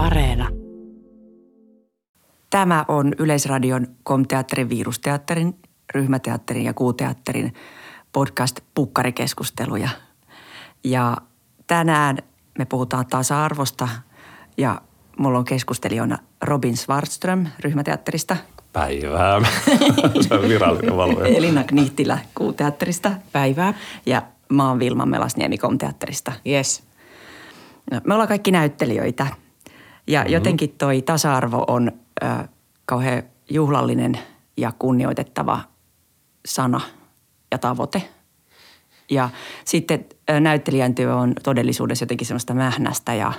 Areena. Tämä on Yleisradion Komteatterin, Virusteatterin, Ryhmäteatterin ja Kuuteatterin podcast Pukkarikeskusteluja. Ja tänään me puhutaan tasa-arvosta ja mulla on keskustelijana Robin Svartström Ryhmäteatterista. Päivää. Se on virallinen valvoja. Elina Knihtilä Kuuteatterista. Päivää. Ja mä oon Vilma Melasniemi Komteatterista. Yes. No, me ollaan kaikki näyttelijöitä ja mm-hmm. jotenkin toi tasa-arvo on ö, kauhean juhlallinen ja kunnioitettava sana ja tavoite. Ja sitten ö, näyttelijän työ on todellisuudessa jotenkin semmoista mähnästä ja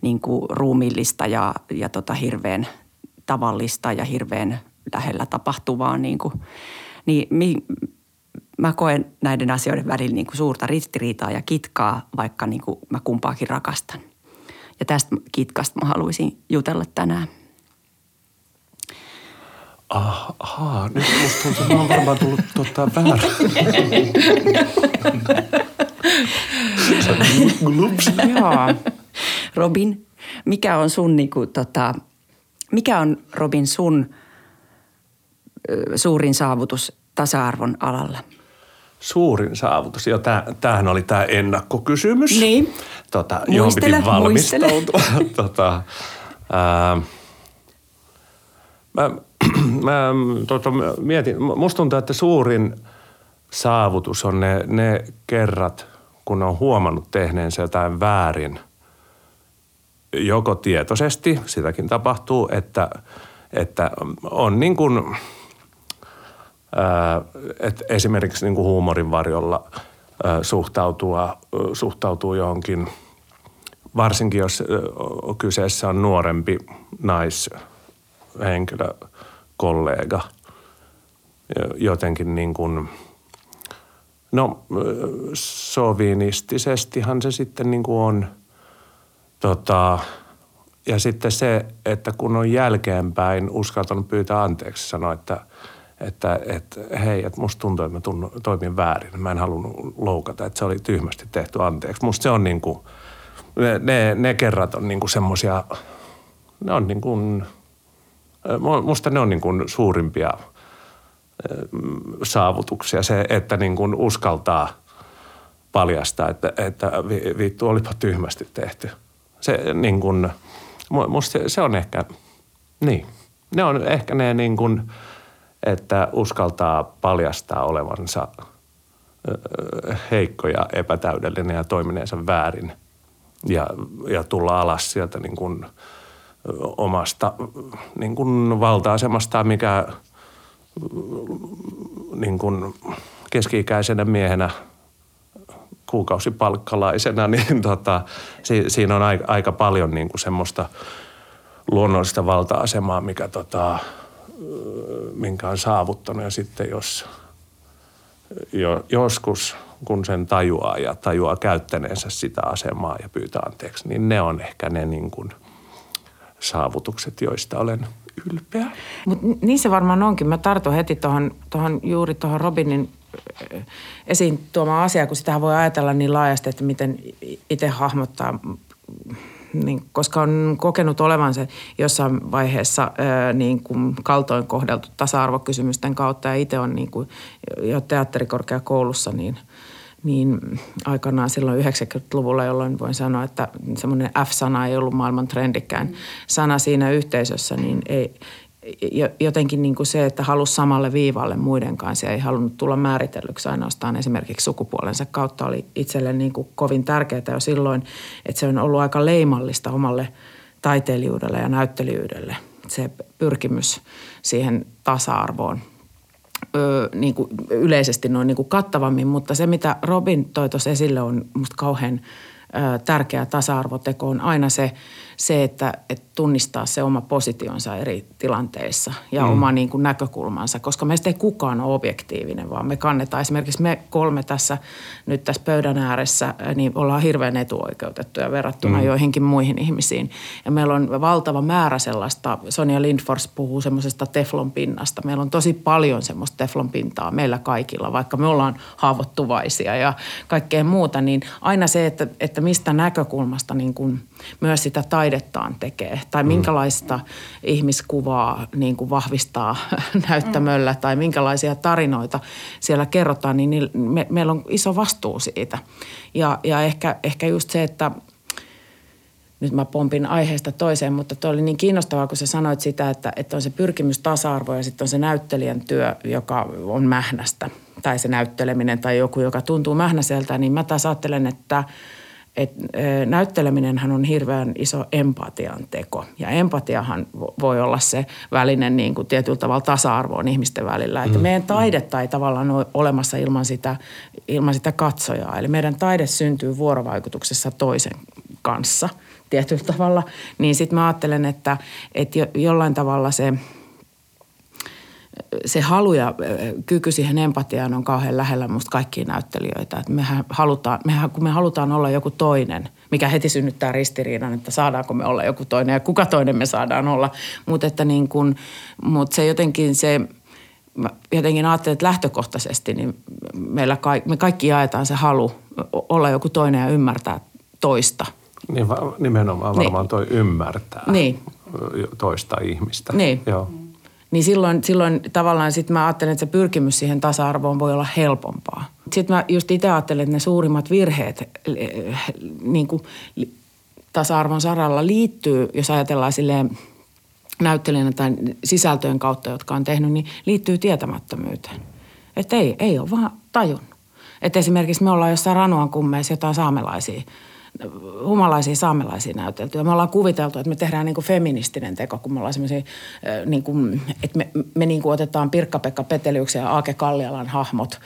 niin kuin ruumiillista ja, ja tota hirveän tavallista ja hirveän lähellä tapahtuvaa. Niin, kuin, niin mi, mä koen näiden asioiden välillä niin kuin suurta ristiriitaa ja kitkaa, vaikka niin kuin mä kumpaakin rakastan. Ja tästä kitkasta mä haluaisin jutella tänään. Ah, ahaa, nyt musta tuntuu, että mä oon varmaan tullut tota väärä. Glups. Joo. Robin, mikä on sun, niin kuin, tota, mikä on Robin sun suurin saavutus tasa-arvon alalla? Suurin saavutus. Jo tämähän oli tämä ennakkokysymys. Niin. Tota, johon piti valmistautua. tota, ää, mä mä tota, mietin, musta tuntuu, että suurin saavutus on ne, ne kerrat, kun on huomannut tehneensä jotain väärin. Joko tietoisesti, sitäkin tapahtuu, että, että on niin kuin, että esimerkiksi niin kuin huumorin varjolla suhtautua, suhtautuu johonkin, varsinkin jos kyseessä on nuorempi naishenkilö, kollega. Jotenkin niin kuin, no sovinistisestihan se sitten niin kuin on. Tota, ja sitten se, että kun on jälkeenpäin uskaltanut pyytää anteeksi, sanoa, että, että, että hei, että musta tuntuu, että mä tunnu, toimin väärin. Mä en halunnut loukata, että se oli tyhmästi tehty anteeksi. Musta se on niin kuin, ne, ne, ne kerrat on niin kuin semmoisia, ne on niin kuin – Musta ne on niin kuin suurimpia saavutuksia. Se, että niin kuin uskaltaa paljastaa, että, että vittu olipa tyhmästi tehty. Se, niin kuin, musta se, se on ehkä, niin. Ne on ehkä ne niin kuin, että uskaltaa paljastaa olevansa heikko ja epätäydellinen ja toimineensa väärin. Ja, ja tulla alas sieltä niin kuin – omasta niin kuin valta-asemastaan, mikä niin kuin keski-ikäisenä miehenä kuukausipalkkalaisena, niin tota, si, siinä on aika, aika paljon niin kuin semmoista luonnollista valta-asemaa, mikä tota, minkä on saavuttanut. Ja sitten jos jo, joskus, kun sen tajuaa ja tajuaa käyttäneensä sitä asemaa ja pyytää anteeksi, niin ne on ehkä ne niin kuin – saavutukset, joista olen ylpeä. Mut niin se varmaan onkin. Mä tartun heti tuohon, tohon, juuri tuohon Robinin äh, esiin tuomaan asiaan, kun sitä voi ajatella niin laajasti, että miten itse hahmottaa niin, koska on kokenut olevansa jossain vaiheessa ää, niin kuin kaltoin kohdeltu tasa-arvokysymysten kautta ja itse on niin kuin jo teatterikorkeakoulussa niin – niin aikanaan silloin 90-luvulla, jolloin voin sanoa, että semmoinen F-sana ei ollut maailman trendikään mm. sana siinä yhteisössä, niin ei, jotenkin niin kuin se, että halusi samalle viivalle muiden kanssa ja ei halunnut tulla määritellyksi ainoastaan esimerkiksi sukupuolensa kautta oli itselle niin kuin kovin tärkeää jo silloin, että se on ollut aika leimallista omalle taiteilijuudelle ja näyttelijyydelle se pyrkimys siihen tasa-arvoon ö, niin kuin yleisesti noin niin kuin kattavammin, mutta se mitä Robin toi tuossa esille on musta kauhean ö, tärkeä tasa-arvoteko. On aina se, se että, että tunnistaa se oma positionsa eri tilanteissa ja mm. oma niin kuin näkökulmansa, koska meistä ei kukaan ole objektiivinen, vaan me kannetaan esimerkiksi me kolme tässä nyt tässä pöydän ääressä, niin ollaan hirveän etuoikeutettuja verrattuna mm. joihinkin muihin ihmisiin. Ja meillä on valtava määrä sellaista, Sonja Lindfors puhuu semmoisesta teflon pinnasta. Meillä on tosi paljon semmoista teflon pintaa meillä kaikilla, vaikka me ollaan haavoittuvaisia ja kaikkea muuta, niin aina se, että, että mistä näkökulmasta niin kuin myös sitä taidettaan tekee tai minkälaista ihmiskuvaa niin kuin vahvistaa näyttämöllä tai minkälaisia tarinoita siellä kerrotaan, niin me, meillä on iso vastuu siitä. Ja, ja ehkä, ehkä just se, että nyt mä pompin aiheesta toiseen, mutta tuo oli niin kiinnostavaa, kun sä sanoit sitä, että, että on se pyrkimys tasa-arvo ja sitten on se näyttelijän työ, joka on mähnästä. Tai se näytteleminen tai joku, joka tuntuu mähnäseltä, niin mä taas ajattelen, että et, näytteleminenhän on hirveän iso empatian teko. Ja empatiahan voi olla se välinen niin kuin tietyllä tavalla tasa-arvoon ihmisten välillä. Että mm. meidän taidetta ei tavallaan ole olemassa ilman sitä, ilman sitä katsojaa. Eli meidän taide syntyy vuorovaikutuksessa toisen kanssa – tietyllä tavalla, niin sitten mä ajattelen, että, että jollain tavalla se, se halu ja kyky siihen empatiaan on kauhean lähellä musta kaikkia näyttelijöitä. Että mehän halutaan, mehän, kun me halutaan olla joku toinen, mikä heti synnyttää ristiriidan, että saadaanko me olla joku toinen ja kuka toinen me saadaan olla. Mutta että niin kun, mut se jotenkin se, mä jotenkin ajattelen, että lähtökohtaisesti niin meillä ka, me kaikki jaetaan se halu olla joku toinen ja ymmärtää toista – niin nimenomaan niin. varmaan toi ymmärtää niin. toista ihmistä. Niin. Joo. Niin silloin, silloin tavallaan sitten mä ajattelen, että se pyrkimys siihen tasa-arvoon voi olla helpompaa. Sitten mä just itse ajattelen, että ne suurimmat virheet niin kuin tasa-arvon saralla liittyy, jos ajatellaan silleen näyttelijänä tai sisältöjen kautta, jotka on tehnyt, niin liittyy tietämättömyyteen. Että ei, ei ole vaan tajunnut. Että esimerkiksi me ollaan jossain Ranuan kummeissa jotain saamelaisia – humalaisia saamelaisia näytelty. Ja me ollaan kuviteltu, että me tehdään niin kuin feministinen teko, kun me ollaan semmoisia, niin kuin, että me, me niin kuin otetaan Pirkka-Pekka Peteliuksen ja Aake Kallialan hahmot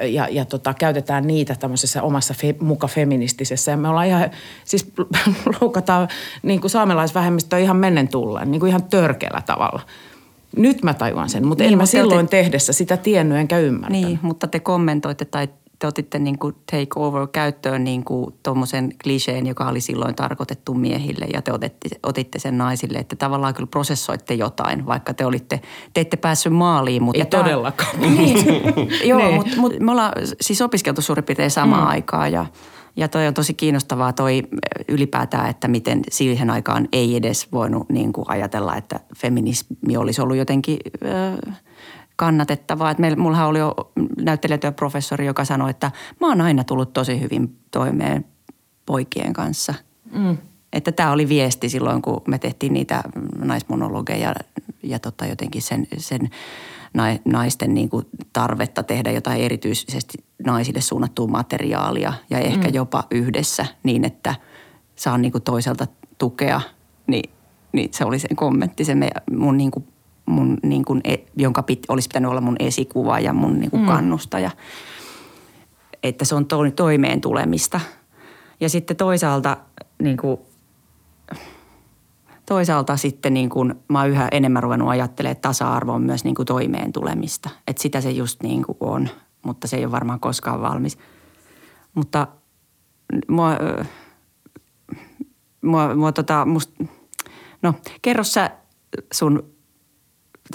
ja, ja tota, käytetään niitä tämmöisessä omassa fe, muka feministisessä. Ja me ollaan ihan, siis loukataan niin kuin saamelaisvähemmistöä ihan mennen tulleen, niin kuin ihan törkeällä tavalla. Nyt mä tajuan sen, mutta niin, en mä silloin te... tehdessä sitä tiennyt enkä ymmärtänyt. Niin, mutta te kommentoitte tai te otitte niin kuin take over käyttöön niin kuin tuommoisen kliseen, joka oli silloin tarkoitettu miehille ja te otitte, otitte sen naisille. Että tavallaan kyllä prosessoitte jotain, vaikka te olitte, te ette päässyt maaliin. Mutta Ei tämä, todellakaan. Niin, joo, niin. mutta mut me ollaan siis opiskeltu suurin piirtein samaan mm. aikaan ja ja toi on tosi kiinnostavaa toi ylipäätään, että miten siihen aikaan ei edes voinut niin kuin ajatella, että feminismi olisi ollut jotenkin äh, kannatettavaa. Että meillä, mullahan oli jo näyttelijätyöprofessori, joka sanoi, että mä oon aina tullut tosi hyvin toimeen poikien kanssa. Mm. Että tämä oli viesti silloin, kun me tehtiin niitä naismonologeja ja tota jotenkin sen, sen naisten niin kuin tarvetta tehdä jotain erityisesti naisille suunnattua materiaalia ja ehkä mm. jopa yhdessä niin, että saa niin kuin toiselta tukea, niin, niin se oli se kommentti, se me, mun niin kuin mun, niin kuin, e, jonka pit, olisi pitänyt olla mun esikuva ja mun niin kuin mm. kannustaja. Että se on to, toimeen tulemista. Ja sitten toisaalta niin kuin, toisaalta sitten niin kuin, mä oon yhä enemmän ruvennut ajattelemaan, että tasa-arvo on myös niin kuin toimeen tulemista. Että sitä se just niin kuin on, mutta se ei ole varmaan koskaan valmis. Mutta mua, mua, mua tota, must, no kerro sä sun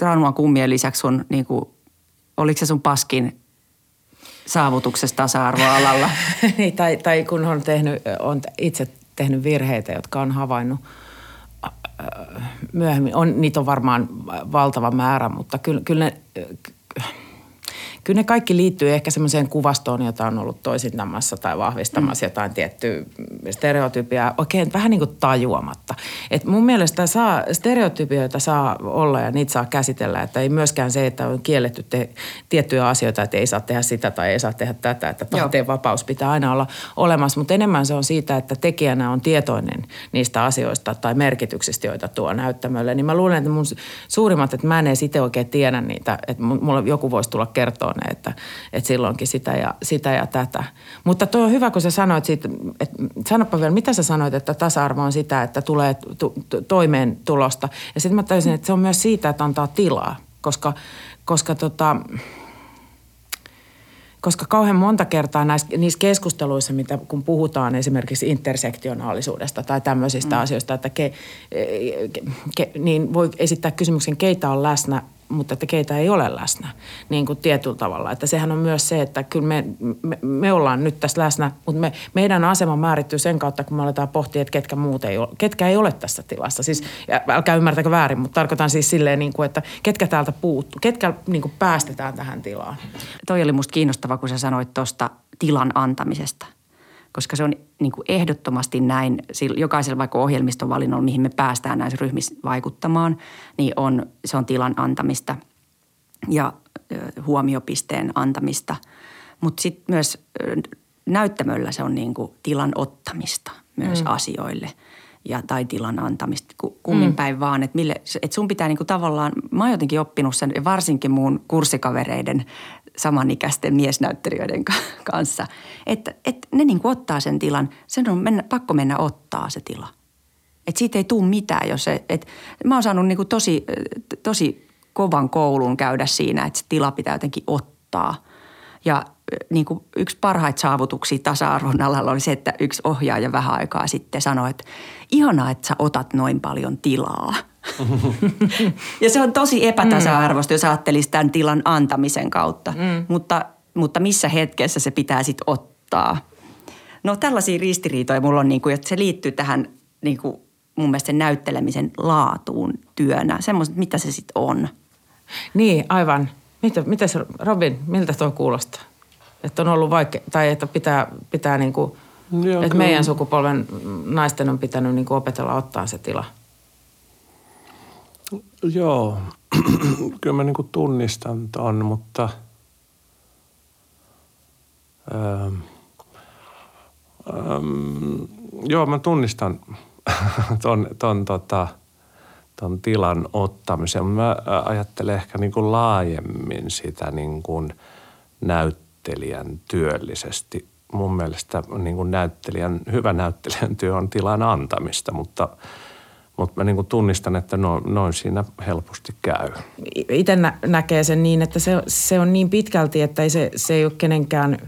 Ranuan kummien lisäksi sun, niin kuin, oliko se sun paskin saavutuksessa tasa-arvoalalla? niin, tai, tai kun on, tehnyt, on itse tehnyt virheitä, jotka on havainnut myöhemmin. On, niitä on varmaan valtava määrä, mutta kyllä, kyllä ne kyllä ne kaikki liittyy ehkä semmoiseen kuvastoon, jota on ollut toisintamassa tai vahvistamassa mm. jotain tiettyä stereotypia oikein vähän niin kuin tajuamatta. Et mun mielestä saa, stereotypioita saa olla ja niitä saa käsitellä, että ei myöskään se, että on kielletty te, tiettyjä asioita, että ei saa tehdä sitä tai ei saa tehdä tätä, että tahteen vapaus pitää aina olla olemassa, mutta enemmän se on siitä, että tekijänä on tietoinen niistä asioista tai merkityksistä, joita tuo näyttämölle. Niin mä luulen, että mun suurimmat, että mä en edes itse oikein tiedä niitä, että mulla joku voisi tulla kertoa ne, että, että silloinkin sitä ja, sitä ja tätä. Mutta tuo on hyvä, kun sä sanoit siitä, että sanoppa vielä, mitä sä sanoit, että tasa-arvo on sitä, että tulee toimeen tulosta. Ja sitten mä taisin, että se on myös siitä, että antaa tilaa, koska, koska tota, koska kauhean monta kertaa näissä, niissä keskusteluissa, mitä, kun puhutaan esimerkiksi intersektionaalisuudesta tai tämmöisistä mm. asioista, että ke, ke, niin voi esittää kysymyksen, keitä on läsnä mutta että keitä ei ole läsnä niin kuin tietyllä tavalla. Että sehän on myös se, että kyllä me, me, me ollaan nyt tässä läsnä, mutta me, meidän asema määrittyy sen kautta, kun me aletaan pohtia, että ketkä muut ei ole, ketkä ei ole tässä tilassa. Siis, älkää ymmärtäkö väärin, mutta tarkoitan siis silleen, niin kuin, että ketkä täältä puuttuu, ketkä niin kuin päästetään tähän tilaan. Toi oli musta kiinnostava, kun sä sanoit tuosta tilan antamisesta koska se on niin kuin ehdottomasti näin, jokaisella vaikka ohjelmiston valinnalla, mihin me päästään näissä ryhmissä vaikuttamaan, niin on, se on tilan antamista ja huomiopisteen antamista. Mutta sitten myös näyttämöllä se on niin kuin tilan ottamista myös mm. asioille ja, tai tilan antamista. Kummin mm. päin vaan, että et sun pitää niinku tavallaan, mä oon jotenkin oppinut sen varsinkin mun kurssikavereiden samanikäisten miesnäyttelijöiden kanssa, että, että ne niin kuin ottaa sen tilan. Sen on mennä, pakko mennä ottaa se tila. Että siitä ei tule mitään, jos se, että mä oon saanut niin kuin tosi, tosi kovan koulun käydä siinä, että se tila pitää jotenkin ottaa. Ja niin kuin yksi parhaita saavutuksia tasa-arvon alalla oli se, että yksi ohjaaja vähän aikaa sitten sanoi, että ihanaa, että sä otat noin paljon tilaa – ja se on tosi epätasa-arvoista, jos ajattelisi tämän tilan antamisen kautta. Mm. Mutta, mutta missä hetkessä se pitää sitten ottaa? No tällaisia ristiriitoja mulla on, niin kuin, että se liittyy tähän niin kuin, mun mielestä sen näyttelemisen laatuun työnä. Semmoista, mitä se sitten on. Niin, aivan. Mitä, mitä se, Robin, miltä tuo kuulostaa? Että on ollut vaikea, tai että pitää, pitää niin kuin, Joo, että meidän sukupolven naisten on pitänyt niin kuin opetella ottaa se tila – Joo, kyllä mä niinku tunnistan ton, mutta ähm, ähm, joo, mä tunnistan ton, ton, tota, ton tilan ottamisen. Mä ajattelen ehkä niinku laajemmin sitä niinku näyttelijän työllisesti. Mun mielestä niinku näyttelijän, hyvä näyttelijän työ on tilan antamista, mutta – mutta mä niin kuin tunnistan, että no, noin siinä helposti käy. Itse nä- näkee sen niin, että se, se on niin pitkälti, että ei se, se ei ole kenenkään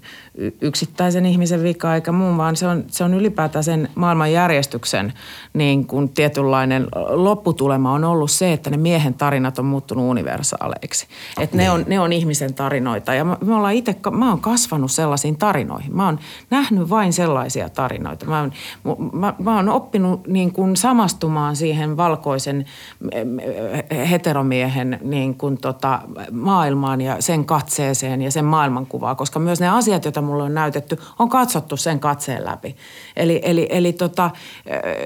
yksittäisen ihmisen vika eikä muun, vaan se on, se on ylipäätään sen maailmanjärjestyksen niin kuin tietynlainen lopputulema on ollut se, että ne miehen tarinat on muuttunut universaaleiksi. Että ne, on, ne on ihmisen tarinoita ja me ollaan itse, mä oon kasvanut sellaisiin tarinoihin. Mä oon nähnyt vain sellaisia tarinoita. Mä oon, mä, mä oon oppinut niin kuin samastumaan siihen valkoisen heteromiehen niin kuin tota, maailmaan ja sen katseeseen ja sen maailmankuvaa, koska myös ne asiat, joita mulle on näytetty, on katsottu sen katseen läpi. Eli, eli, eli tota,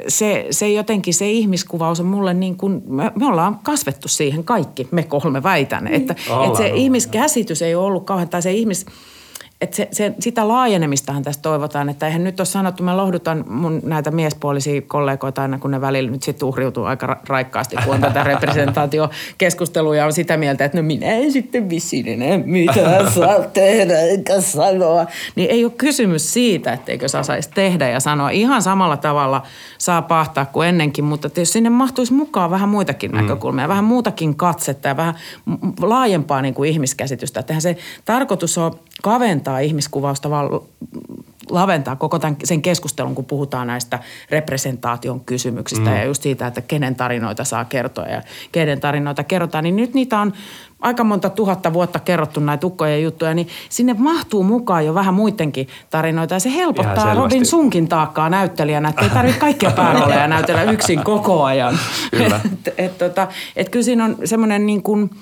se, se jotenkin se ihmiskuvaus on mulle niin kuin, me, me ollaan kasvettu siihen kaikki, me kolme väitän, että, että se ihmiskäsitys ei ole ollut kauhean, tai se ihmis että se, se, sitä laajenemistahan tästä toivotaan, että eihän nyt ole sanottu, mä lohdutan mun näitä miespuolisia kollegoita aina, kun ne välillä nyt sitten uhriutuu aika raikkaasti, kun on tätä representaatiokeskustelua ja on sitä mieltä, että no minä en sitten vissiin enää mitään saa tehdä eikä sanoa. Niin ei ole kysymys siitä, etteikö saa saisi tehdä ja sanoa. Ihan samalla tavalla saa pahtaa kuin ennenkin, mutta jos sinne mahtuisi mukaan vähän muitakin mm. näkökulmia, vähän muutakin katsetta ja vähän laajempaa niin kuin ihmiskäsitystä. Että se tarkoitus on kaventaa ihmiskuvausta, vaan laventaa koko tämän, sen keskustelun, kun puhutaan näistä representaation kysymyksistä mm. ja just siitä, että kenen tarinoita saa kertoa ja kenen tarinoita kerrotaan, niin nyt niitä on aika monta tuhatta vuotta kerrottu näitä ukkojen juttuja, niin sinne mahtuu mukaan jo vähän muidenkin tarinoita. Ja se helpottaa Robin sunkin taakkaa näyttelijänä, että ei tarvitse kaikkia päärooleja näytellä yksin koko ajan. Kyllä. et, et, tota, et kyllä siinä on semmoinen niin kuin –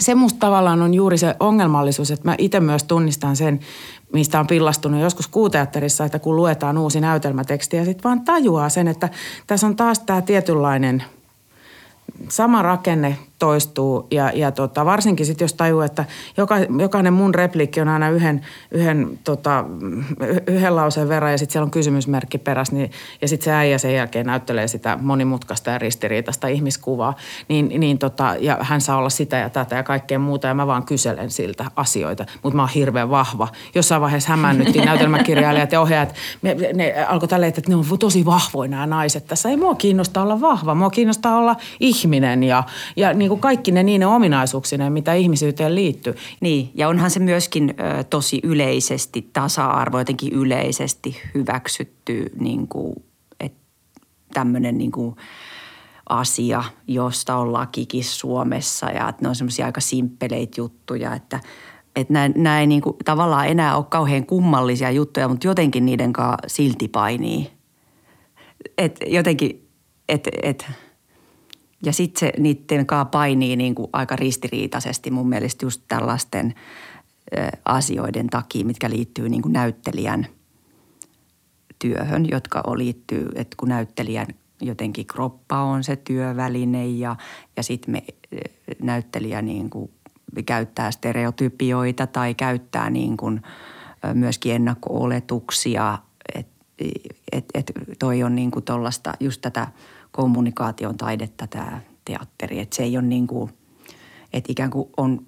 se musta tavallaan on juuri se ongelmallisuus, että mä itse myös tunnistan sen, mistä on pillastunut. Joskus kuuteatterissa, että kun luetaan uusi näytelmäteksti ja sitten vaan tajuaa sen, että tässä on taas tämä tietynlainen sama rakenne toistuu ja, ja tota, varsinkin sitten jos tajuu, että joka, jokainen mun repliikki on aina yhden, yhden, tota, yhden lauseen verran ja sitten siellä on kysymysmerkki perässä niin, ja sitten se äijä sen jälkeen näyttelee sitä monimutkaista ja ristiriitaista ihmiskuvaa niin, niin tota, ja hän saa olla sitä ja tätä ja kaikkea muuta ja mä vaan kyselen siltä asioita, mutta mä oon hirveän vahva. Jossain vaiheessa hämännyttiin näytelmäkirjailijat ja ohjaajat, ne, ne alkoi tälleen, että ne on tosi vahvoja nämä naiset tässä. Ei mua kiinnosta olla vahva, mua kiinnostaa olla ihminen ja, ja niin kuin kaikki ne niine ominaisuuksine, mitä ihmisyyteen liittyy. Niin, ja onhan se myöskin ö, tosi yleisesti, tasa-arvo jotenkin yleisesti hyväksytty, niin kuin, että tämmöinen niin kuin, asia, josta on lakikin Suomessa ja että ne on semmoisia aika simppeleitä juttuja, että että nämä ei niin kuin, tavallaan enää ole kauhean kummallisia juttuja, mutta jotenkin niiden kanssa silti painii. Et jotenkin, et, et, ja sitten se niiden kanssa painii niin kuin aika ristiriitaisesti mun mielestä just tällaisten asioiden takia, mitkä liittyy niin kuin näyttelijän työhön, jotka liittyy, että kun näyttelijän jotenkin kroppa on se työväline ja, ja sitten me näyttelijä niin kuin käyttää stereotypioita tai käyttää niin kuin myöskin ennakko-oletuksia, että et, et toi on niin kuin just tätä kommunikaation taidetta tämä teatteri, että se ei ole niin kuin, että ikään kuin on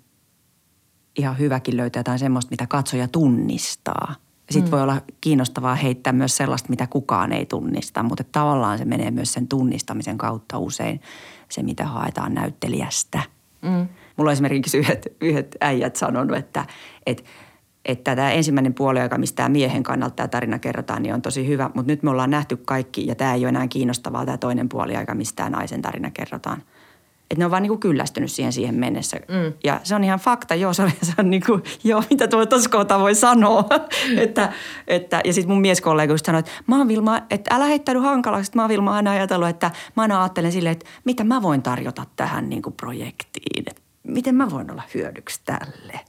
ihan hyväkin löytää jotain semmoista, mitä katsoja tunnistaa. Sitten mm. voi olla kiinnostavaa heittää myös sellaista, mitä kukaan ei tunnista, mutta tavallaan se menee myös sen tunnistamisen kautta usein se, mitä haetaan näyttelijästä. Mm. Mulla on esimerkiksi yhdet, yhdet äijät sanonut, että, että että tämä ensimmäinen puoliaika, mistä tämä miehen kannalta tämä tarina kerrotaan, niin on tosi hyvä. Mutta nyt me ollaan nähty kaikki ja tämä ei ole enää kiinnostavaa tämä toinen puoliaika, mistä tämä naisen tarina kerrotaan. Että ne on vaan niin kuin kyllästynyt siihen siihen mennessä. Mm. Ja se on ihan fakta, joo, se on, se on niin kuin, joo, mitä tuo toskoota voi sanoa. että, että, ja sitten mun mieskollega just sanoi, että mä oon Vilma, että älä heittänyt hankalaksi. Että mä oon Vilma aina ajatellut, että mä aina ajattelen silleen, että mitä mä voin tarjota tähän niin kuin projektiin. Että miten mä voin olla hyödyksi tälle.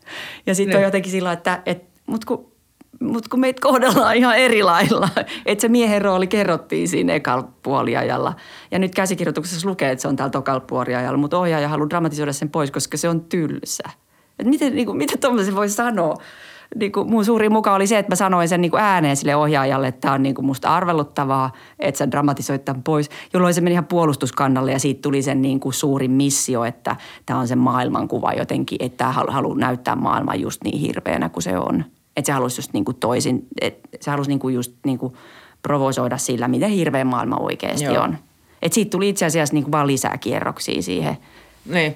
Ja sitten on niin. jotenkin sillä, että, että mut kun, mut kun meitä kohdellaan ihan eri lailla. Että se miehen rooli kerrottiin siinä ekalla puoliajalla. Ja nyt käsikirjoituksessa lukee, että se on täällä tokalla puoliajalla, mutta ohjaaja haluaa dramatisoida sen pois, koska se on tylsä. Et miten, niin kuin, miten tuommoisen voi sanoa? Niin kuin mun suuri muka oli se, että mä sanoin sen niin kuin ääneen sille ohjaajalle, että tämä on niin kuin musta arveluttavaa, että sä dramatisoit tämän pois. Jolloin se meni ihan puolustuskannalle ja siitä tuli sen niin kuin suuri missio, että tämä on se maailmankuva jotenkin, että tämä haluaa näyttää maailman just niin hirveänä kuin se on. Että se halusi just niin kuin toisin, että se halusi niin kuin just niin kuin provosoida sillä, miten hirveä maailma oikeasti Joo. on. Että siitä tuli itse asiassa niin kuin vaan lisää kierroksia siihen. Niin.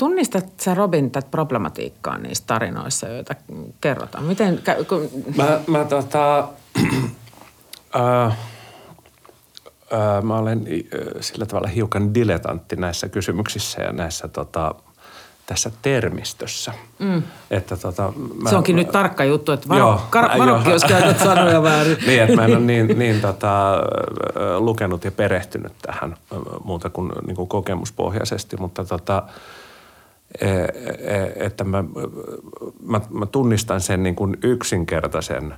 Tunnistat sä Robin tätä problematiikkaa niissä tarinoissa, joita kerrotaan? Miten, kun... Mä, mä tota, äh, äh, mä olen sillä tavalla hiukan diletantti näissä kysymyksissä ja näissä tota, tässä termistössä. Mm. Että tota, mä, Se onkin mä, nyt tarkka juttu, että varo, joo, kar, varokki, jos käytät sanoja väärin. niin, että mä en ole niin, niin tota, lukenut ja perehtynyt tähän muuta kuin, niin kuin kokemuspohjaisesti, mutta tota, että mä, mä, mä tunnistan sen niin kuin yksinkertaisen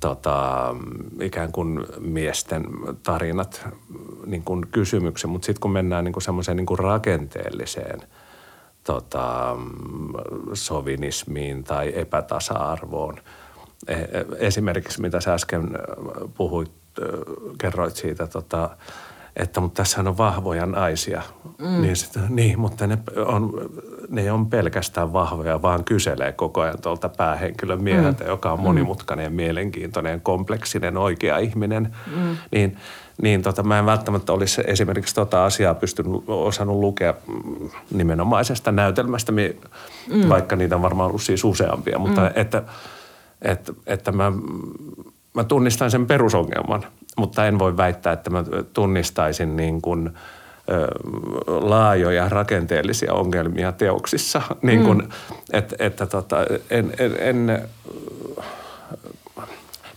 tota, ikään kuin miesten tarinat niin kuin kysymyksen, mutta sitten kun mennään niin kuin semmoiseen niin kuin rakenteelliseen tota, sovinismiin tai epätasa-arvoon, e, esimerkiksi mitä sä äsken puhuit, kerroit siitä tota, – että mutta tässä on vahvoja naisia. Mm. Niin, sit, niin, mutta ne on, ne on pelkästään vahvoja, vaan kyselee koko ajan tuolta päähenkilön mieheltä, mm. joka on monimutkainen, mm. mielenkiintoinen, kompleksinen, oikea ihminen. Mm. Niin, niin tota, mä en välttämättä olisi esimerkiksi tota asiaa pystynyt, osannut lukea nimenomaisesta näytelmästä, mm. vaikka niitä on varmaan ollut siis useampia, mutta mm. että, että, että mä, mä tunnistan sen perusongelman – mutta en voi väittää, että mä tunnistaisin niin kuin, laajoja rakenteellisia ongelmia teoksissa. niin kuin, mm. et, että tota, en, en, en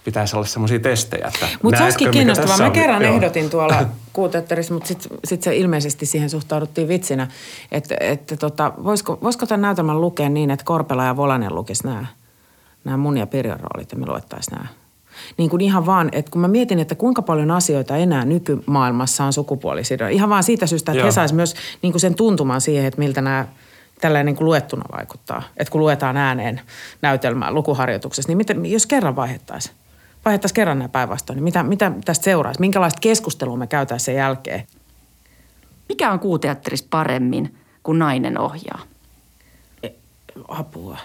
pitäisi olla semmoisia testejä. Mutta se olisikin kiinnostavaa. Mä kerran on, ehdotin tuolla kuuteatterissa, mutta sitten sit se ilmeisesti siihen suhtauduttiin vitsinä, että, että tota, voisiko, voisiko tämän näytelmän lukea niin, että Korpela ja Volanen lukisi nämä, nämä mun ja Pirjon roolit ja me luettaisiin nämä niin kuin ihan vaan, että kun mä mietin, että kuinka paljon asioita enää nykymaailmassa on sukupuolisidon. Ihan vaan siitä syystä, että Joo. he sais myös niin kuin sen tuntumaan siihen, että miltä nämä tällainen niin kuin luettuna vaikuttaa. Että kun luetaan ääneen näytelmää lukuharjoituksessa, niin miten, jos kerran vaihettaisiin? Vaihettaisiin kerran nämä päinvastoin, niin mitä, mitä tästä seuraisi? Minkälaista keskustelua me käytäisiin sen jälkeen? Mikä on kuuteatterissa paremmin kuin nainen ohjaa? E, apua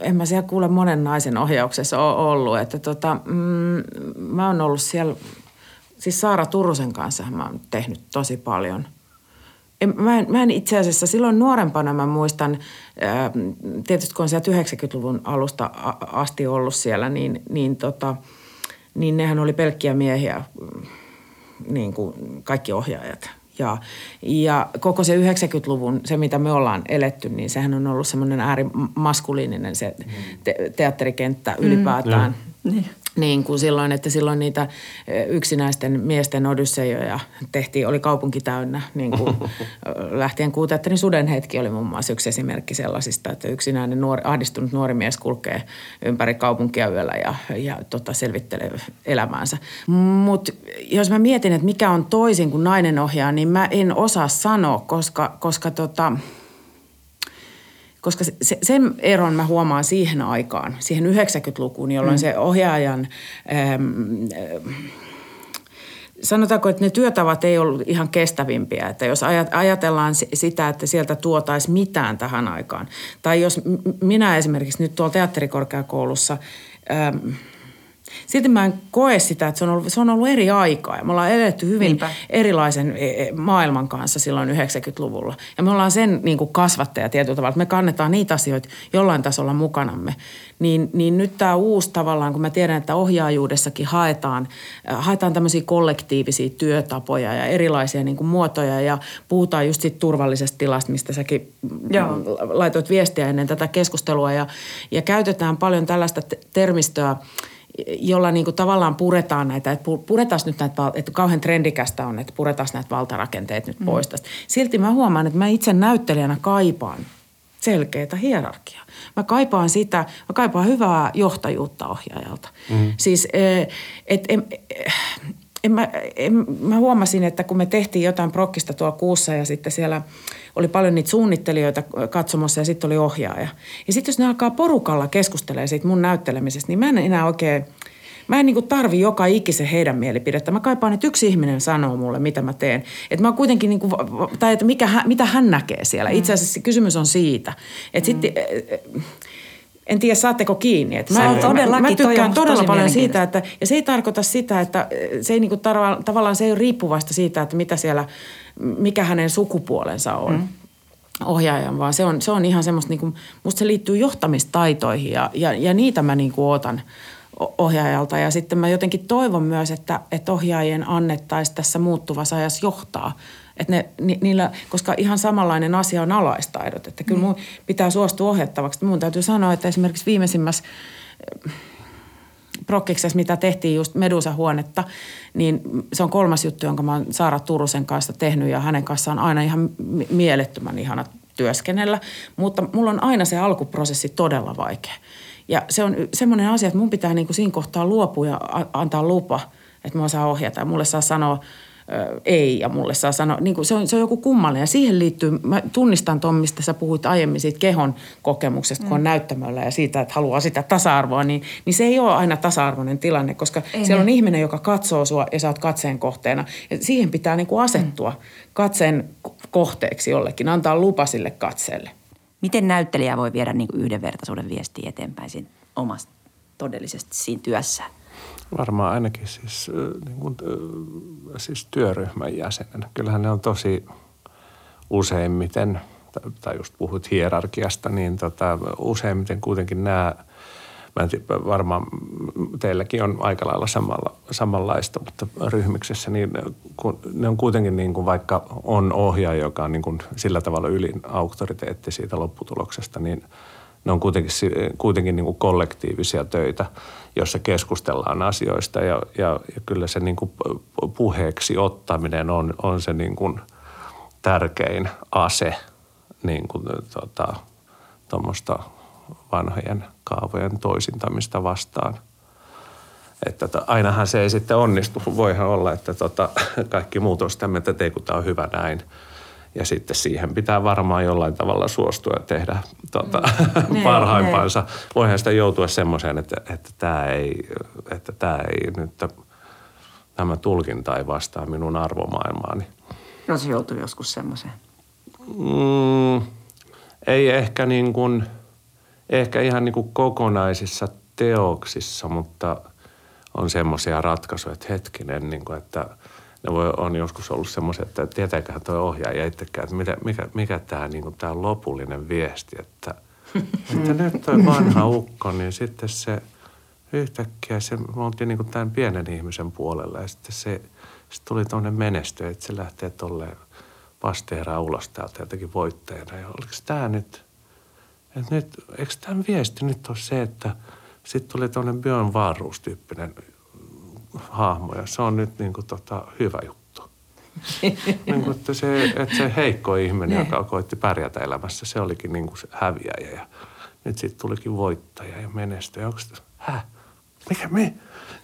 en mä siellä kuule monen naisen ohjauksessa ole ollut. Että tota, mm, mä oon ollut siellä, siis Saara Turusen kanssa mä oon tehnyt tosi paljon. En, mä, en, mä en itse asiassa, silloin nuorempana mä muistan, ää, tietysti kun on sieltä 90-luvun alusta asti ollut siellä, niin, niin, tota, niin nehän oli pelkkiä miehiä niin kuin kaikki ohjaajat. Ja, ja koko se 90-luvun, se mitä me ollaan eletty, niin sehän on ollut semmoinen äärimaskuliininen se te- teatterikenttä ylipäätään. Mm. Niin niin kuin silloin, että silloin niitä yksinäisten miesten odysseijoja tehtiin, oli kaupunki täynnä. Niin kuin lähtien kuuteatterin suden hetki oli muun muassa yksi esimerkki sellaisista, että yksinäinen nuori, ahdistunut nuori mies kulkee ympäri kaupunkia yöllä ja, ja tota, selvittelee elämäänsä. Mutta jos mä mietin, että mikä on toisin kuin nainen ohjaa, niin mä en osaa sanoa, koska, koska tota, koska se, sen eron mä huomaan siihen aikaan, siihen 90-lukuun, jolloin mm. se ohjaajan... Ähm, äh, sanotaanko, että ne työtavat ei ollut ihan kestävimpiä. Että jos ajatellaan sitä, että sieltä tuotaisi mitään tähän aikaan. Tai jos minä esimerkiksi nyt tuolla teatterikorkeakoulussa... Ähm, silti mä en koe sitä, että se on ollut, se on ollut eri aikaa ja me ollaan eletty hyvin Niinpä. erilaisen e, e, maailman kanssa silloin 90-luvulla. Ja me ollaan sen niin kuin kasvattaja tietyllä tavalla, että me kannetaan niitä asioita jollain tasolla mukanamme. Niin, niin nyt tämä uusi tavallaan, kun mä tiedän, että ohjaajuudessakin haetaan, haetaan tämmöisiä kollektiivisia työtapoja ja erilaisia niin kuin muotoja ja puhutaan just siitä turvallisesta tilasta, mistä säkin Joo. laitoit viestiä ennen tätä keskustelua ja, ja käytetään paljon tällaista termistöä – jolla niin kuin tavallaan puretaan näitä, että puretaan nyt näitä, että kauhean trendikästä on, että puretaan näitä valtarakenteet nyt mm. pois tästä. Silti mä huomaan, että mä itse näyttelijänä kaipaan selkeää hierarkiaa. Mä kaipaan sitä, mä kaipaan hyvää johtajuutta ohjaajalta. Mm. Siis, eh, että en mä, en, mä huomasin, että kun me tehtiin jotain prokkista tuolla kuussa ja sitten siellä oli paljon niitä suunnittelijoita katsomassa ja sitten oli ohjaaja. Ja sitten jos ne alkaa porukalla keskustelemaan siitä mun näyttelemisestä, niin mä en enää oikein, mä en niinku tarvi joka ikisen heidän mielipidettä. Mä kaipaan, että yksi ihminen sanoo mulle, mitä mä teen. Että mä kuitenkin, niinku, tai että mikä, mitä hän näkee siellä. Itse asiassa kysymys on siitä. Että mm. En tiedä saatteko kiinni. Että mä, mä, mä tykkään todella paljon siitä, että, ja se ei tarkoita sitä, että se ei niinku tarva, tavallaan se ei ole riippuvasta siitä, että mitä siellä, mikä hänen sukupuolensa on. Mm ohjaajan, vaan se on, se on ihan semmoista, niin kuin, musta se liittyy johtamistaitoihin ja, ja, ja niitä mä niin kuin otan ohjaajalta. Ja sitten mä jotenkin toivon myös, että, että ohjaajien annettaisiin tässä muuttuvassa ajassa johtaa että ne, ni, niillä, koska ihan samanlainen asia on alaistaidot. Että kyllä mm. mun pitää suostua ohjattavaksi. Mun täytyy sanoa, että esimerkiksi viimeisimmässä eh, prokkiksessa, mitä tehtiin just Medusa-huonetta, niin se on kolmas juttu, jonka mä oon Saara Turusen kanssa tehnyt ja hänen kanssaan aina ihan mielettömän ihana työskennellä. Mutta mulla on aina se alkuprosessi todella vaikea. Ja se on semmoinen asia, että mun pitää niin kuin siinä kohtaa luopua ja antaa lupa, että mä osaan ohjata. Ja mulle saa sanoa ei ja mulle saa sanoa, niin kuin se, on, se on joku kummallinen. Ja siihen liittyy, mä tunnistan tuon, mistä sä puhuit aiemmin siitä kehon kokemuksesta, kun on mm. näyttämöllä ja siitä, että haluaa sitä tasa-arvoa, niin, niin se ei ole aina tasa-arvoinen tilanne, koska ei siellä ne. on ihminen, joka katsoo sua ja sä oot katseen kohteena. Ja siihen pitää niin kuin asettua mm. katseen kohteeksi jollekin, antaa lupa sille katseelle. Miten näyttelijä voi viedä niin kuin yhdenvertaisuuden viestiä eteenpäin siinä omasta todellisesti siinä työssään? Varmaan ainakin siis, niin kuin, siis työryhmän jäsenenä. Kyllähän ne on tosi useimmiten, tai just puhut hierarkiasta, niin tota, useimmiten kuitenkin nämä, mä en tiedä, varmaan teilläkin on aika lailla samalla, samanlaista, mutta ryhmiksessä, niin kun, ne on kuitenkin niin kuin vaikka on ohjaaja, joka on niin kuin sillä tavalla ylin auktoriteetti siitä lopputuloksesta, niin – ne on kuitenkin, kuitenkin niin kuin kollektiivisia töitä, jossa keskustellaan asioista ja, ja, ja kyllä se niin kuin puheeksi ottaminen on, on se niin kuin tärkein ase niin kuin tota, tuommoista vanhojen kaavojen toisintamista vastaan. Että tota, ainahan se ei sitten onnistu. Voihan olla, että tota, kaikki muut on sitä mieltä, että ei kun tämä on hyvä näin – ja sitten siihen pitää varmaan jollain tavalla suostua ja tehdä tuota, mm. Niin, parhaimpansa. Niin. Voihan sitä joutua semmoiseen, että, että tämä ei, että tämä ei nyt, tämä tulkinta ei vastaa minun arvomaailmaani. No se joutuu joskus semmoiseen. Mm, ei ehkä niin kuin, ehkä ihan niin kuin kokonaisissa teoksissa, mutta on semmoisia ratkaisuja, että hetkinen, niin kuin, että – ne voi, on joskus ollut semmoisia, että tietääköhän tuo ohjaaja itsekään, että mitä, mikä, mikä tämä niin tämä lopullinen viesti, että, että nyt tuo vanha ukko, niin sitten se yhtäkkiä, se, me oltiin niin tämän pienen ihmisen puolella ja sitten se Sitten tuli tuonne menesty, että se lähtee tolleen vasteeraan ulos täältä jotenkin voittajana. Ja oliko tämä nyt, että nyt, eikö tämän viesti nyt ole se, että sitten tuli tuonne Björn Wahlroos-tyyppinen hahmo ja se on nyt niin kuin tota, hyvä juttu. niin kuin, että, se, että se heikko ihminen, ne. joka koitti pärjätä elämässä, se olikin niin kuin se häviäjä ja nyt sitten tulikin voittaja ja menestyjä. Onko sitä, häh? Mikä me?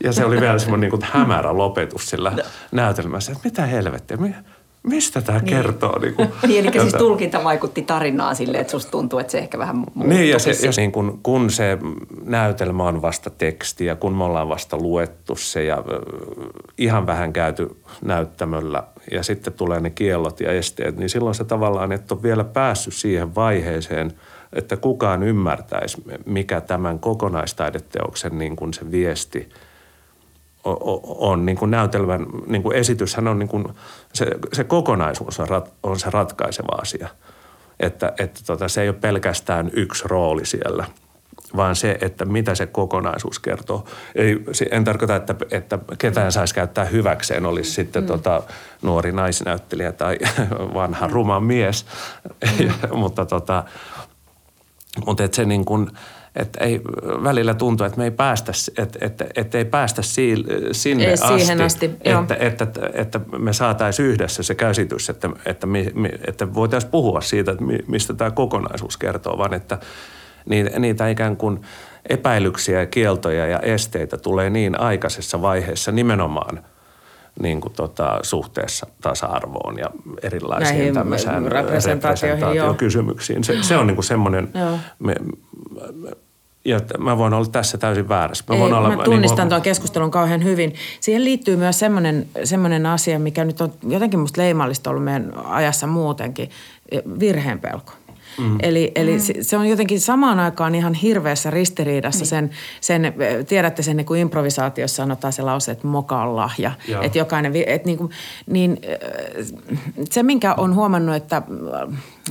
Ja se oli vielä semmoinen niin kuin hämärä lopetus sillä no. näytelmässä, että mitä helvettiä, mikä, mistä tämä niin. kertoo? Niin, kuin, niin eli siis tulkinta vaikutti tarinaan silleen, että susta tuntuu, että se ehkä vähän muuttuu. Niin, ja, se, ja niin kun, kun se näytelmä on vasta teksti ja kun me ollaan vasta luettu se ja ihan vähän käyty näyttämöllä ja sitten tulee ne kiellot ja esteet, niin silloin se tavallaan et ole vielä päässyt siihen vaiheeseen, että kukaan ymmärtäisi, mikä tämän kokonaistaideteoksen niin kuin se viesti – on niin kuin näytelmän niin kuin esityshän on niin kuin, se, se kokonaisuus on, rat, on se ratkaiseva asia. Että, että tota, se ei ole pelkästään yksi rooli siellä, vaan se, että mitä se kokonaisuus kertoo. Ei, en tarkoita, että, että ketään saisi käyttää hyväkseen, olisi sitten mm. tota, nuori naisnäyttelijä tai vanha ruma mies, mm. mutta, tota, mutta että se niin kuin – että ei välillä tuntuu, että me ei päästä, että, että, että ei päästä sinne ei, asti, siihen asti että, että, että, että me saataisiin yhdessä se käsitys, että, että, että voitaisiin puhua siitä, että mistä tämä kokonaisuus kertoo, vaan että niitä, niitä ikään kuin epäilyksiä, kieltoja ja esteitä tulee niin aikaisessa vaiheessa nimenomaan – niin kuin tota, suhteessa tasa-arvoon ja erilaisiin tämmöiseen representaatiokysymyksiin. Se, se on niin kuin semmoinen, me, ja mä voin olla tässä täysin väärässä. Mä, voin Ei, olla, mä tunnistan niin, tuon keskustelun kauhean hyvin. Siihen liittyy myös semmoinen, semmoinen asia, mikä nyt on jotenkin musta leimallista ollut meidän ajassa muutenkin, virheen pelko. Mm. Eli, eli mm. se on jotenkin samaan aikaan ihan hirveässä ristiriidassa niin. sen, sen, tiedätte sen niin kuin improvisaatiossa sanotaan se lause, että moka on lahja. Että jokainen, että niin, kuin, niin se minkä on huomannut, että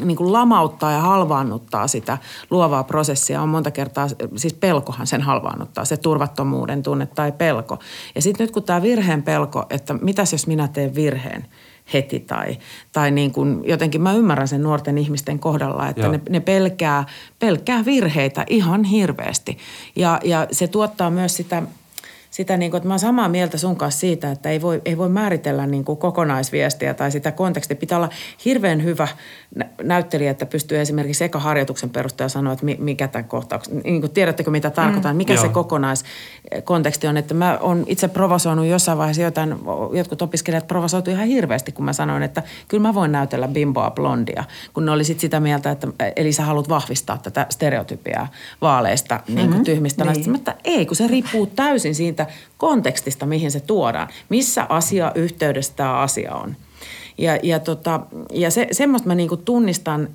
niin kuin lamauttaa ja halvaannuttaa sitä luovaa prosessia on monta kertaa, siis pelkohan sen halvaannuttaa, se turvattomuuden tunne tai pelko. Ja sitten nyt kun tämä virheen pelko, että mitäs jos minä teen virheen – heti tai, tai niin kuin jotenkin mä ymmärrän sen nuorten ihmisten kohdalla, että ne, ne pelkää, pelkää virheitä ihan hirveästi. Ja, ja se tuottaa myös sitä – sitä, niin kuin, että mä oon samaa mieltä sun kanssa siitä, että ei voi, ei voi määritellä niin kuin kokonaisviestiä tai sitä kontekstia. Pitää olla hirveän hyvä näyttelijä, että pystyy esimerkiksi eka harjoituksen perusteella sanoa, että mikä tämän kohtauksen, niin kuin tiedättekö mitä tarkoitan, mm, mikä joo. se kokonaiskonteksti on. Että mä oon itse provosoinut jossain vaiheessa jotain, jotkut opiskelijat provosoitu ihan hirveästi, kun mä sanoin, että kyllä mä voin näytellä bimboa blondia, kun ne oli sit sitä mieltä, että eli sä haluat vahvistaa tätä stereotypiaa vaaleista mm-hmm. niin kuin tyhmistä niin. naisista. Mutta ei, kun se riippuu täysin siitä, kontekstista, mihin se tuodaan. Missä asia yhteydessä tämä asia on. Ja, ja, tota, ja se, semmoista mä niinku tunnistan,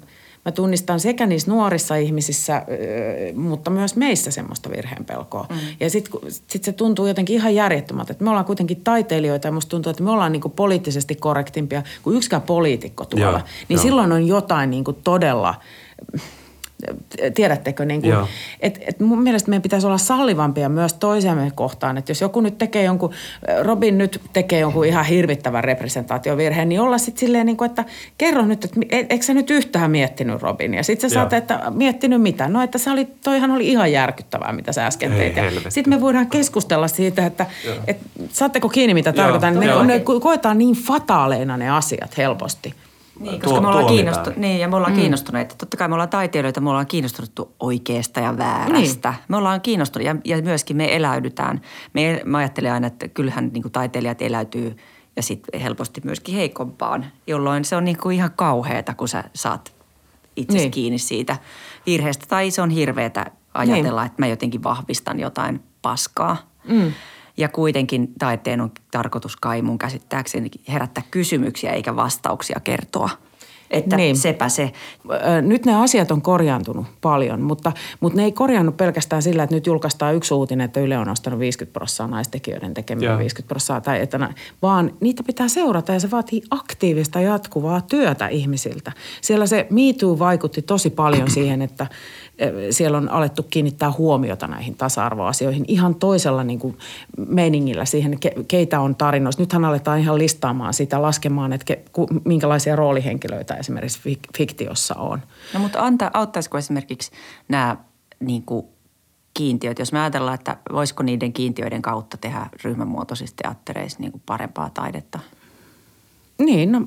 mä tunnistan sekä niissä nuorissa ihmisissä, mutta myös meissä semmoista virheen pelkoa. Mm. Ja sitten sit se tuntuu jotenkin ihan järjettömältä, että me ollaan kuitenkin taiteilijoita ja musta tuntuu, että me ollaan niinku poliittisesti korrektimpia kuin yksikään poliitikko tuolla. Joo, niin jo. silloin on jotain niinku todella tiedättekö, niin kuin, et, et mun mielestä meidän pitäisi olla sallivampia myös toisiamme kohtaan, että jos joku nyt tekee jonkun, Robin nyt tekee jonkun ihan hirvittävän representaatiovirheen, niin olla sitten silleen, niin kuin, että kerro nyt, että e, eikö sä nyt yhtään miettinyt Robin? Ja sitten sä saat, että miettinyt mitä? No, että se oli, toihan oli ihan järkyttävää, mitä sä äsken teit. Sitten me voidaan keskustella siitä, että et, saatteko kiinni, mitä tarkoitan. Ne, ne koetaan niin fataaleina ne asiat helposti. Niin, koska tuo, me ollaan, kiinnostu- niin, ja me ollaan mm. kiinnostuneita. Totta kai me ollaan taiteilijoita, me ollaan kiinnostuttu oikeasta ja väärästä. Niin. Me ollaan kiinnostuneita ja, ja myöskin me eläydytään. Me, mä ajattelen aina, että kyllähän niin kuin taiteilijat eläytyy ja sitten helposti myöskin heikompaan, jolloin se on niin kuin ihan kauheata, kun sä saat itse niin. kiinni siitä virheestä. Tai se on hirveätä ajatella, niin. että mä jotenkin vahvistan jotain paskaa. Mm. Ja kuitenkin taiteen on tarkoitus kai mun käsittääkseni herättää kysymyksiä eikä vastauksia kertoa. Että niin. sepä se. Nyt ne asiat on korjaantunut paljon, mutta, mutta ne ei korjannut pelkästään sillä, että nyt julkaistaan yksi uutinen, että Yle on ostanut 50 prosenttia naistekijöiden tekemiä 50 prosenttia. Tai että, vaan niitä pitää seurata ja se vaatii aktiivista jatkuvaa työtä ihmisiltä. Siellä se Me Too vaikutti tosi paljon siihen, että siellä on alettu kiinnittää huomiota näihin tasa-arvoasioihin ihan toisella niin kuin meiningillä siihen, keitä on tarinoissa. Nythän aletaan ihan listaamaan sitä, laskemaan, että minkälaisia roolihenkilöitä esimerkiksi fiktiossa on. No mutta anta, auttaisiko esimerkiksi nämä niin kuin kiintiöt, jos me ajatellaan, että voisiko niiden kiintiöiden kautta tehdä ryhmämuotoisissa teattereissa niin kuin parempaa taidetta? Niin, no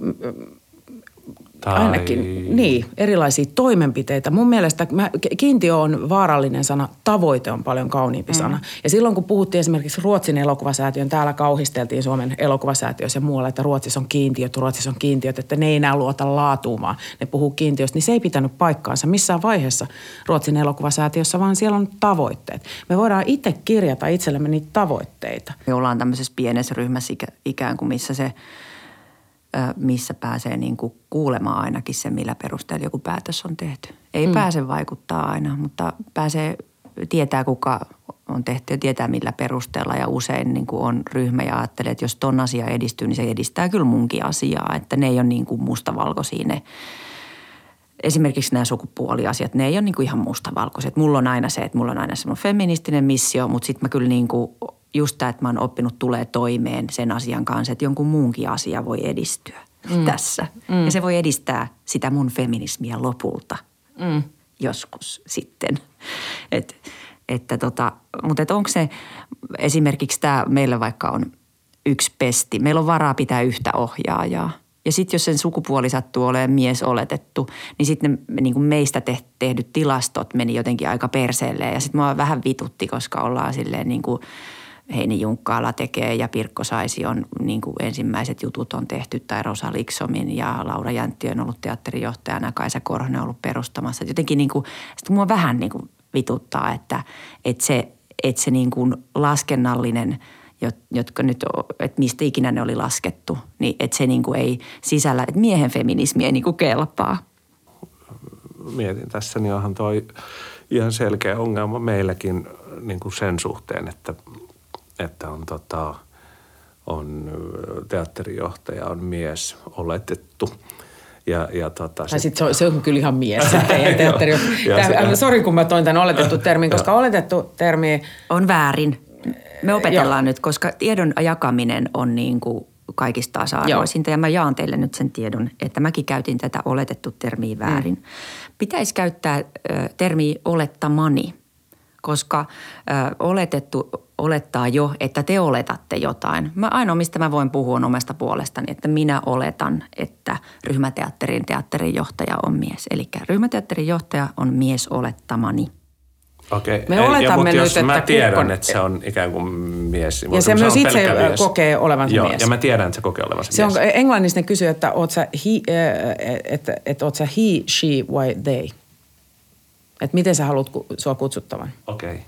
tai... Ainakin, niin, erilaisia toimenpiteitä. Mun mielestä mä, kiintiö on vaarallinen sana, tavoite on paljon kauniimpi mm. sana. Ja silloin kun puhuttiin esimerkiksi Ruotsin elokuvasäätiön, täällä kauhisteltiin Suomen elokuvasäätiössä ja muualla, että Ruotsissa on kiintiöt, Ruotsissa on kiintiöt, että ne ei enää luota laatuumaan, ne puhuu kiintiöstä, niin se ei pitänyt paikkaansa missään vaiheessa Ruotsin elokuvasäätiössä, vaan siellä on tavoitteet. Me voidaan itse kirjata itsellemme niitä tavoitteita. Me ollaan tämmöisessä pienessä ryhmässä ikään kuin, missä se missä pääsee niin kuin kuulemaan ainakin se, millä perusteella joku päätös on tehty. Ei mm. pääse vaikuttaa aina, mutta pääsee, tietää kuka on tehty ja tietää millä perusteella. Ja usein niin kuin on ryhmä ja ajattelee, että jos ton asia edistyy, niin se edistää kyllä munkin asiaa. Että ne ei ole niin kuin mustavalkoisia ne esimerkiksi nämä sukupuoliasiat, ne ei ole niin kuin ihan mustavalkoiset. Mulla on aina se, että mulla on aina semmoinen feministinen missio, mutta sitten mä kyllä niin kuin just tämä, että mä oon oppinut tulee toimeen sen asian kanssa, että jonkun muunkin asia voi edistyä mm. tässä. Mm. Ja se voi edistää sitä mun feminismiä lopulta mm. joskus sitten. Et, että tota, mutta et onko se esimerkiksi tämä meillä vaikka on yksi pesti. Meillä on varaa pitää yhtä ohjaajaa. Ja sitten jos sen sukupuoli sattuu olemaan mies oletettu, niin sitten niin kuin meistä tehdyt tilastot meni jotenkin aika perseelle. Ja sitten mua vähän vitutti, koska ollaan silleen niin kuin – Heini Junkkaala tekee ja Pirkko Saisi on niin kuin ensimmäiset jutut on tehty tai Rosa Liksomin ja Laura Jäntti on ollut teatterijohtajana, Kaisa Korhonen on ollut perustamassa. Jotenkin niin kuin, mua vähän niin kuin vituttaa, että, että se, että se niin kuin laskennallinen – jotka nyt, että mistä ikinä ne oli laskettu, niin että se niin kuin ei sisällä, että miehen feminismi ei niin kuin kelpaa. Mietin tässä, niin onhan toi ihan selkeä ongelma meilläkin niin kuin sen suhteen, että että on, tota, on teatterijohtaja on mies oletettu. Ja, ja tota, sit... sit se, on, se on kyllä ihan mies, teatteri. Sori, kun mä toin tämän oletettu termin, koska oletettu termi... On väärin. Me opetellaan nyt, koska tiedon jakaminen on niin kuin kaikista tasa-arvoisinta. Ja mä jaan teille nyt sen tiedon, että mäkin käytin tätä oletettu termiä väärin. Mm. Pitäisi käyttää ö, termiä olettamani, koska ö, oletettu olettaa jo, että te oletatte jotain. Mä ainoa, mistä mä voin puhua on omasta puolestani, että minä oletan, että ryhmäteatterin teatterin johtaja on mies. Eli ryhmäteatterin johtaja on mies olettamani. Okei, me oletamme ja, mutta nyt, jos että mä tiedän, Kirkko... että se on ikään kuin mies. Ja se myös itse mies. kokee olevansa Joo, mies. ja mä tiedän, että se kokee olevansa se mies. On, englannissa ne kysyy, että oot sä he, että, että oot sä he, she vai they. Että miten sä haluat sua kutsuttavan. Okei. Okay.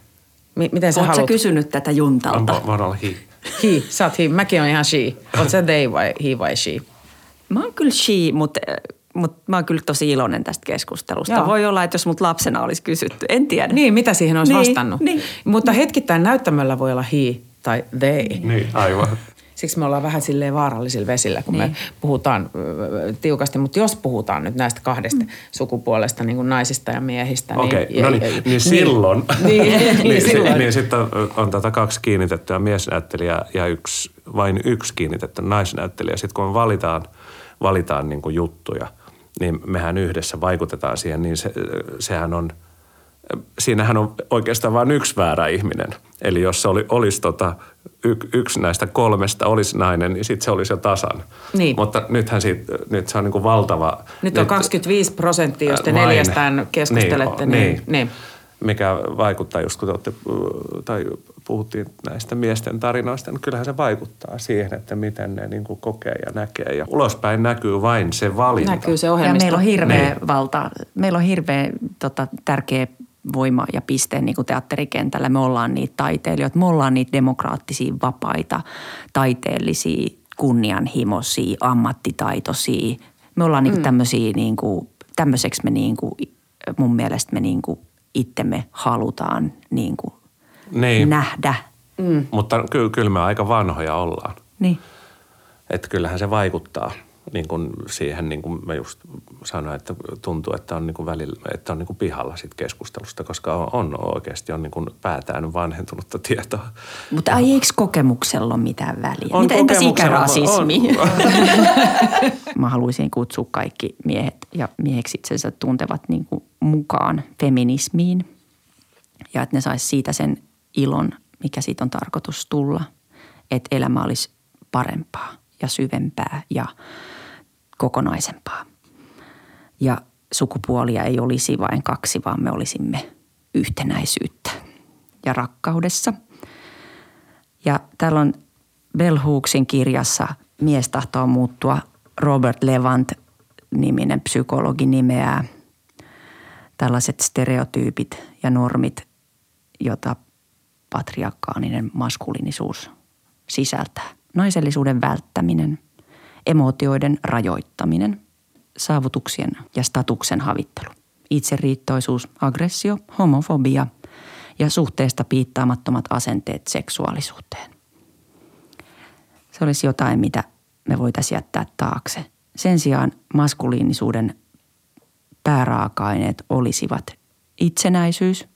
M- miten sä Oletko kysynyt tätä juntalta? Mä olla he. He, sä oot he. Mäkin on ihan she. Oot sä they vai he vai she? Mä oon kyllä she, mutta mutta mä oon kyllä tosi iloinen tästä keskustelusta. Joo. Voi olla, että jos mut lapsena olisi kysytty, en tiedä. Niin, mitä siihen olisi niin, vastannut. Niin. Mutta hetkittäin näyttämöllä voi olla he tai they. Niin, aivan. Siksi me ollaan vähän silleen vaarallisilla vesillä, kun niin. me puhutaan tiukasti. Mutta jos puhutaan nyt näistä kahdesta mm. sukupuolesta, niin kuin naisista ja miehistä. Niin Okei, okay, no niin, niin, niin silloin. niin, niin, niin, silloin. niin sitten on, on tätä kaksi kiinnitettyä miesnäyttelijää ja yksi, vain yksi kiinnitetty naisnäyttelijä. Sitten kun valitaan, valitaan niin kuin juttuja, niin mehän yhdessä vaikutetaan siihen, niin se, sehän on – siinähän on oikeastaan vain yksi väärä ihminen. Eli jos se oli, olisi tota, y, yksi näistä kolmesta olisi nainen, niin sitten se olisi jo tasan. Niin. Mutta nythän siitä, nyt se on niin kuin valtava... Nyt on nyt, 25 prosenttia, jos te vain, neljästään keskustelette. Niin, niin, niin. Mikä vaikuttaa just kun te olette, tai puhuttiin näistä miesten tarinoista, niin kyllähän se vaikuttaa siihen, että miten ne niin kuin kokee ja näkee. Ja ulospäin näkyy vain se valinta. Näkyy se ohjelmisto. Ja meillä on hirveä niin. valta, meillä on hirveä tota, tärkeä voima ja piste niin kuin teatterikentällä. Me ollaan niitä taiteilijoita, me ollaan niitä demokraattisia, vapaita, taiteellisia, kunnianhimoisia, ammattitaitoisia. Me ollaan niin mm. tämmöisiä, niin kuin, tämmöiseksi me niin kuin, mun mielestä me niin kuin itsemme halutaan niin kuin niin. nähdä. Mm. Mutta ky- kyllä me aika vanhoja ollaan. Niin. Että kyllähän se vaikuttaa niin kuin siihen, niin kuin mä just sanoin, että tuntuu, että on niin kuin välillä, että on niin kuin pihalla sit keskustelusta, koska on, on oikeasti on niin kuin päätään vanhentunutta tietoa. Mutta ai eikö kokemuksella ole mitään väliä? On Mitä, entäs ikärasismi? On. mä haluaisin kutsua kaikki miehet ja mieheksi itsensä tuntevat niin kuin mukaan feminismiin ja että ne saisi siitä sen ilon, mikä siitä on tarkoitus tulla, että elämä olisi parempaa ja syvempää ja – kokonaisempaa. Ja sukupuolia ei olisi vain kaksi, vaan me olisimme yhtenäisyyttä ja rakkaudessa. Ja täällä on Bell Hooksin kirjassa Mies tahtoo muuttua Robert Levant niminen psykologi nimeää tällaiset stereotyypit ja normit, jota patriarkaalinen maskuliinisuus sisältää. Naisellisuuden välttäminen, emootioiden rajoittaminen, saavutuksien ja statuksen havittelu, itseriittoisuus, aggressio, homofobia ja suhteesta piittaamattomat asenteet seksuaalisuuteen. Se olisi jotain, mitä me voitaisiin jättää taakse. Sen sijaan maskuliinisuuden pääraaka-aineet olisivat itsenäisyys,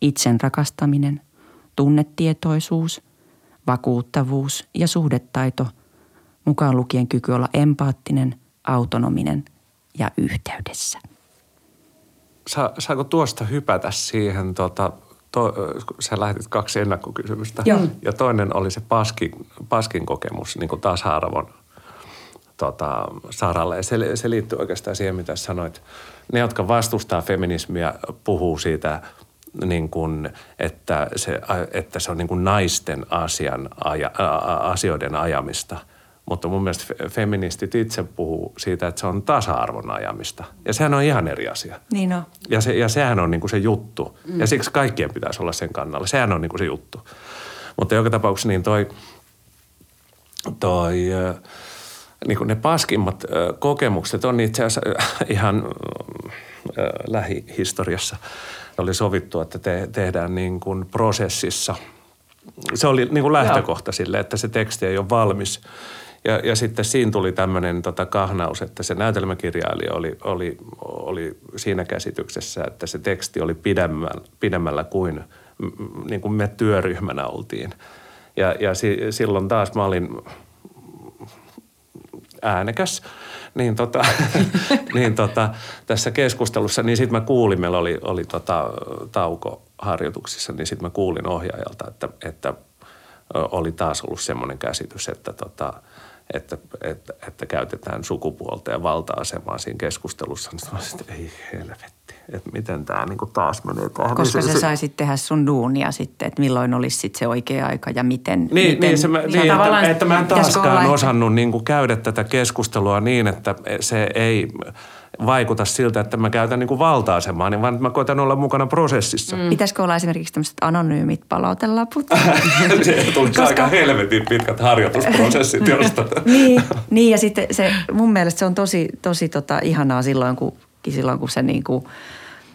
itsen rakastaminen, tunnetietoisuus, vakuuttavuus ja suhdetaito – mukaan lukien kyky olla empaattinen, autonominen ja yhteydessä. Sa, saako tuosta hypätä siihen, tota, to, sä lähetit kaksi ennakkokysymystä. Joo. Ja toinen oli se paskin, paskin kokemus niin kuin tasa-arvon tota, saralle. Se, se liittyy oikeastaan siihen, mitä sanoit. Ne, jotka vastustaa feminismiä, puhuu siitä niin kuin, että, se, että se on niin kuin naisten asian, aja, asioiden ajamista – mutta mun mielestä feministit itse puhuu siitä, että se on tasa-arvon ajamista. Ja sehän on ihan eri asia. Niin on. Ja, se, ja sehän on niin kuin se juttu. Mm. Ja siksi kaikkien pitäisi olla sen kannalla. Sehän on niin kuin se juttu. Mutta joka tapauksessa niin toi, toi niin kuin ne paskimmat kokemukset on itse asiassa ihan lähihistoriassa. Oli sovittu, että te, tehdään niin kuin prosessissa – se oli niin kuin lähtökohta Joo. sille, että se teksti ei ole valmis. Ja, ja sitten siinä tuli tämmöinen tota kahnaus, että se näytelmäkirjailija oli, oli, oli siinä käsityksessä, että se teksti oli pidemmällä, pidemmällä kuin, niin kuin me työryhmänä oltiin. Ja, ja si, silloin taas mä olin äänekäs, niin, tota, niin tota, tässä keskustelussa, niin sitten mä kuulin, meillä oli, oli tota, tauko harjoituksissa, niin sitten mä kuulin ohjaajalta, että, että oli taas ollut semmoinen käsitys, että tota, – että, että, että käytetään sukupuolta ja valta-asemaa siinä keskustelussa, niin sanoisin, että ei helvetti, että miten tämä niin taas menee tähän. Koska niin se, sä saisit tehdä sun duunia sitten, että milloin olisi sitten se oikea aika ja miten. Niin, miten, niin, se, mä, niin että, että mä en taaskaan osannut niin kuin käydä tätä keskustelua niin, että se ei vaikuta siltä, että mä käytän niin kuin valta-asemaa, niin vaan mä koitan olla mukana prosessissa. Mm. Pitäisikö olla esimerkiksi tämmöiset anonyymit palautelaput? se tuli Koska... aika helvetin pitkät harjoitusprosessit josta. niin, niin, ja sitten se, mun mielestä se on tosi, tosi tota, ihanaa silloin, kun, silloin, kun se, niin kuin,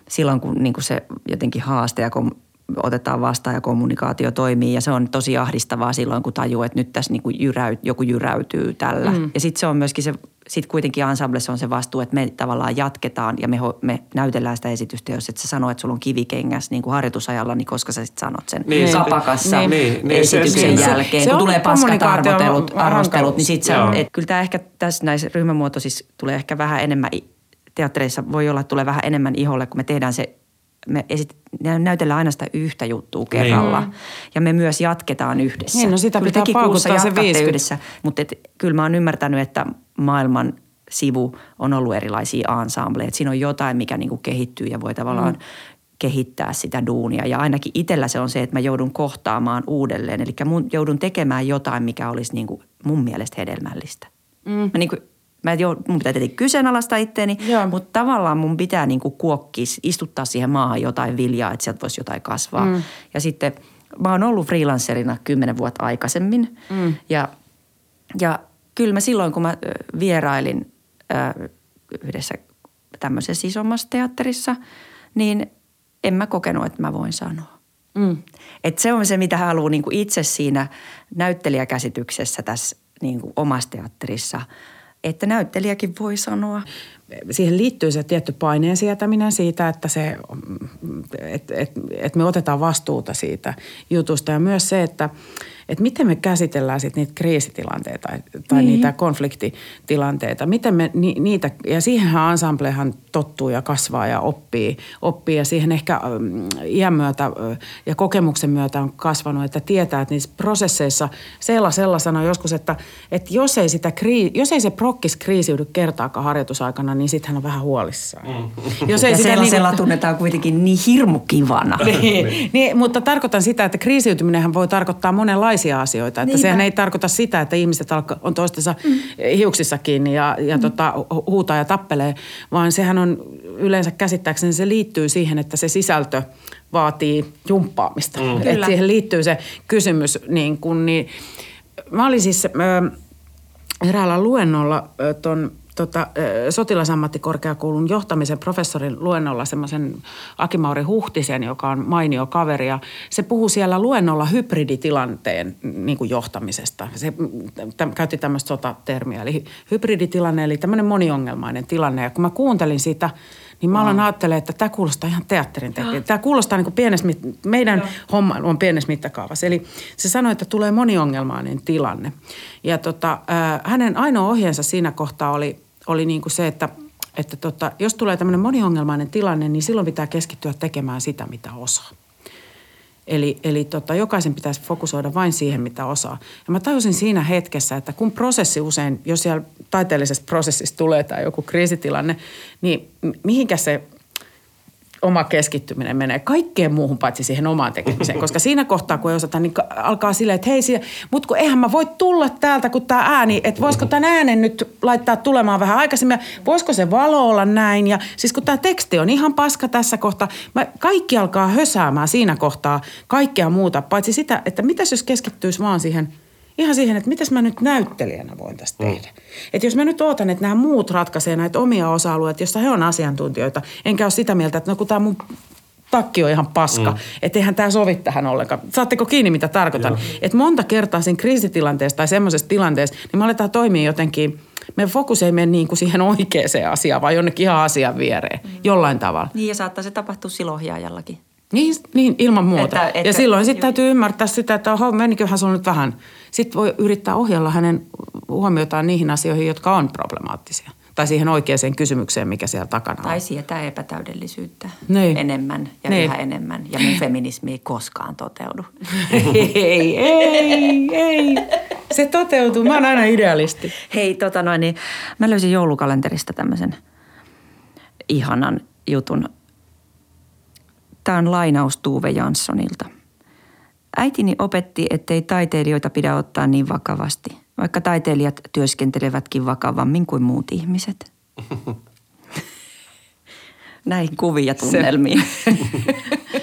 silloin, kun niin kuin se jotenkin haaste ja kun otetaan vastaan ja kommunikaatio toimii. Ja se on tosi ahdistavaa silloin, kun tajuu, että nyt tässä niin kuin jyräyt, joku jyräytyy tällä. Mm. Ja sitten se on myöskin se sitten kuitenkin ensemblessa on se vastuu, että me tavallaan jatketaan ja me, me näytellään sitä esitystä. Jos et sä sano, että sulla on kivikengäs niin kuin harjoitusajalla, niin koska sä sitten sanot sen niin, kapakassa niin, niin, niin, esityksen se, jälkeen. Se, se kun tulee paskat arvostelut, arvostelut niin sitten se, kyllä tämä ehkä tässä näissä ryhmämuotoisissa tulee ehkä vähän enemmän, teattereissa voi olla, että tulee vähän enemmän iholle, kun me tehdään se me esit, näytellään aina sitä yhtä juttua kerralla. Niin. Ja me myös jatketaan yhdessä. Niin, no sitä kyllä pitää paukuttaa se 50. yhdessä. Mutta et, kyllä mä oon ymmärtänyt, että maailman sivu on ollut erilaisia ensembleja. Siinä on jotain, mikä niinku kehittyy ja voi tavallaan mm. kehittää sitä duunia. Ja ainakin itsellä se on se, että mä joudun kohtaamaan uudelleen. Eli mun, joudun tekemään jotain, mikä olisi niinku mun mielestä hedelmällistä. Mm. Mä niinku Mä jo, mun pitää tietenkin kyseenalaistaa itteeni, Joo. mutta tavallaan mun pitää niinku kuokkia, istuttaa siihen maahan jotain viljaa, että sieltä voisi jotain kasvaa. Mm. Ja sitten mä oon ollut freelancerina kymmenen vuotta aikaisemmin mm. ja, ja kyllä mä silloin, kun mä vierailin äh, yhdessä tämmöisessä isommassa teatterissa, niin en mä kokenut, että mä voin sanoa. Mm. Et se on se, mitä haluan niin itse siinä näyttelijäkäsityksessä tässä niin omassa teatterissa – että näyttelijäkin voi sanoa. Siihen liittyy se tietty paineen sietäminen siitä, että, se, että, että, että me otetaan vastuuta siitä jutusta ja myös se, että – että miten me käsitellään sitten niitä kriisitilanteita tai niin. niitä konfliktitilanteita. Miten me ni, niitä, ja siihenhän ensemblehan tottuu ja kasvaa ja oppii, oppii ja siihen ehkä mm, iän myötä ja kokemuksen myötä on kasvanut, että tietää, että niissä prosesseissa Seella Sella sanoi joskus, että, että jos, ei sitä krii, jos ei se prokkis kriisiydy kertaakaan harjoitusaikana, niin sitten hän on vähän huolissaan. Mm. Jos ei ja sitä niin kuin... tunnetaan kuitenkin niin hirmu kivana. niin, niin, mutta tarkoitan sitä, että kriisiytyminenhän voi tarkoittaa monenlaisia asioita. Että sehän ei tarkoita sitä, että ihmiset on toistensa mm. hiuksissa kiinni ja, ja mm. tota, huutaa ja tappelee, vaan sehän on yleensä käsittääkseni se liittyy siihen, että se sisältö vaatii jumppaamista. Mm. Että siihen liittyy se kysymys. Niin kun, niin, mä olin siis äh, eräällä luennolla ton tota, sotilasammattikorkeakoulun johtamisen professorin luennolla semmoisen Akimauri Huhtisen, joka on mainio kaveri. Ja se puhuu siellä luennolla hybriditilanteen niin kuin johtamisesta. Se täm, käytti tämmöistä sotatermiä, eli hybriditilanne, eli tämmöinen moniongelmainen tilanne. Ja kun mä kuuntelin sitä, niin mä aloin ajattelemaan, että tämä kuulostaa ihan teatterin tekijä. Tämä kuulostaa niin kuin pienessä, meidän Joo. homma on pienessä mittakaavassa. Eli se sanoi, että tulee moniongelmainen tilanne. Ja tota, äh, hänen ainoa ohjeensa siinä kohtaa oli, oli niin kuin se, että, että tota, jos tulee tämmöinen moniongelmainen tilanne, niin silloin pitää keskittyä tekemään sitä, mitä osaa. Eli, eli tota, jokaisen pitäisi fokusoida vain siihen, mitä osaa. Ja mä tajusin siinä hetkessä, että kun prosessi usein, jos siellä taiteellisessa prosessissa tulee tai joku kriisitilanne, niin mihinkä se oma keskittyminen menee kaikkeen muuhun paitsi siihen omaan tekemiseen. Koska siinä kohtaa, kun ei osata, niin alkaa silleen, että hei, mutta kun eihän mä voi tulla täältä, kun tämä ääni, että voisiko tämän äänen nyt laittaa tulemaan vähän aikaisemmin, voisiko se valo olla näin. Ja siis kun tämä teksti on ihan paska tässä kohtaa, mä, kaikki alkaa hösäämään siinä kohtaa kaikkea muuta, paitsi sitä, että mitäs jos keskittyisi vaan siihen – ihan siihen, että mitäs mä nyt näyttelijänä voin tästä mm. tehdä. Mm. Että jos mä nyt ootan, että nämä muut ratkaisee näitä omia osa-alueita, joissa he on asiantuntijoita, enkä ole sitä mieltä, että no kun tämä mun takki on ihan paska, mm. että eihän tämä sovi tähän ollenkaan. Saatteko kiinni, mitä tarkoitan? Että monta kertaa siinä kriisitilanteessa tai semmoisessa tilanteessa, niin me aletaan toimia jotenkin, me fokus ei mene niin kuin siihen oikeaan asiaan, vaan jonnekin ihan asian viereen, mm. jollain tavalla. Niin ja saattaa se tapahtua silloin ohjaajallakin. Niin, niin ilman muuta. Että, että, ja silloin sitten täytyy ymmärtää sitä, että oho, meniköhän sun nyt vähän. Sitten voi yrittää ohjella hänen huomiotaan niihin asioihin, jotka on problemaattisia. Tai siihen oikeaan kysymykseen, mikä siellä takana on. Tai sietää epätäydellisyyttä niin. enemmän ja niin. yhä enemmän. Ja mun feminismi ei koskaan toteudu. ei, ei, ei. Se toteutuu. Mä oon aina idealisti. Hei, tota noin, niin mä löysin joulukalenterista tämmöisen ihanan jutun – Tämä on lainaus Tuve Janssonilta. Äitini opetti, ettei taiteilijoita pidä ottaa niin vakavasti, vaikka taiteilijat työskentelevätkin vakavammin kuin muut ihmiset. Näin kuvia tunnelmiin.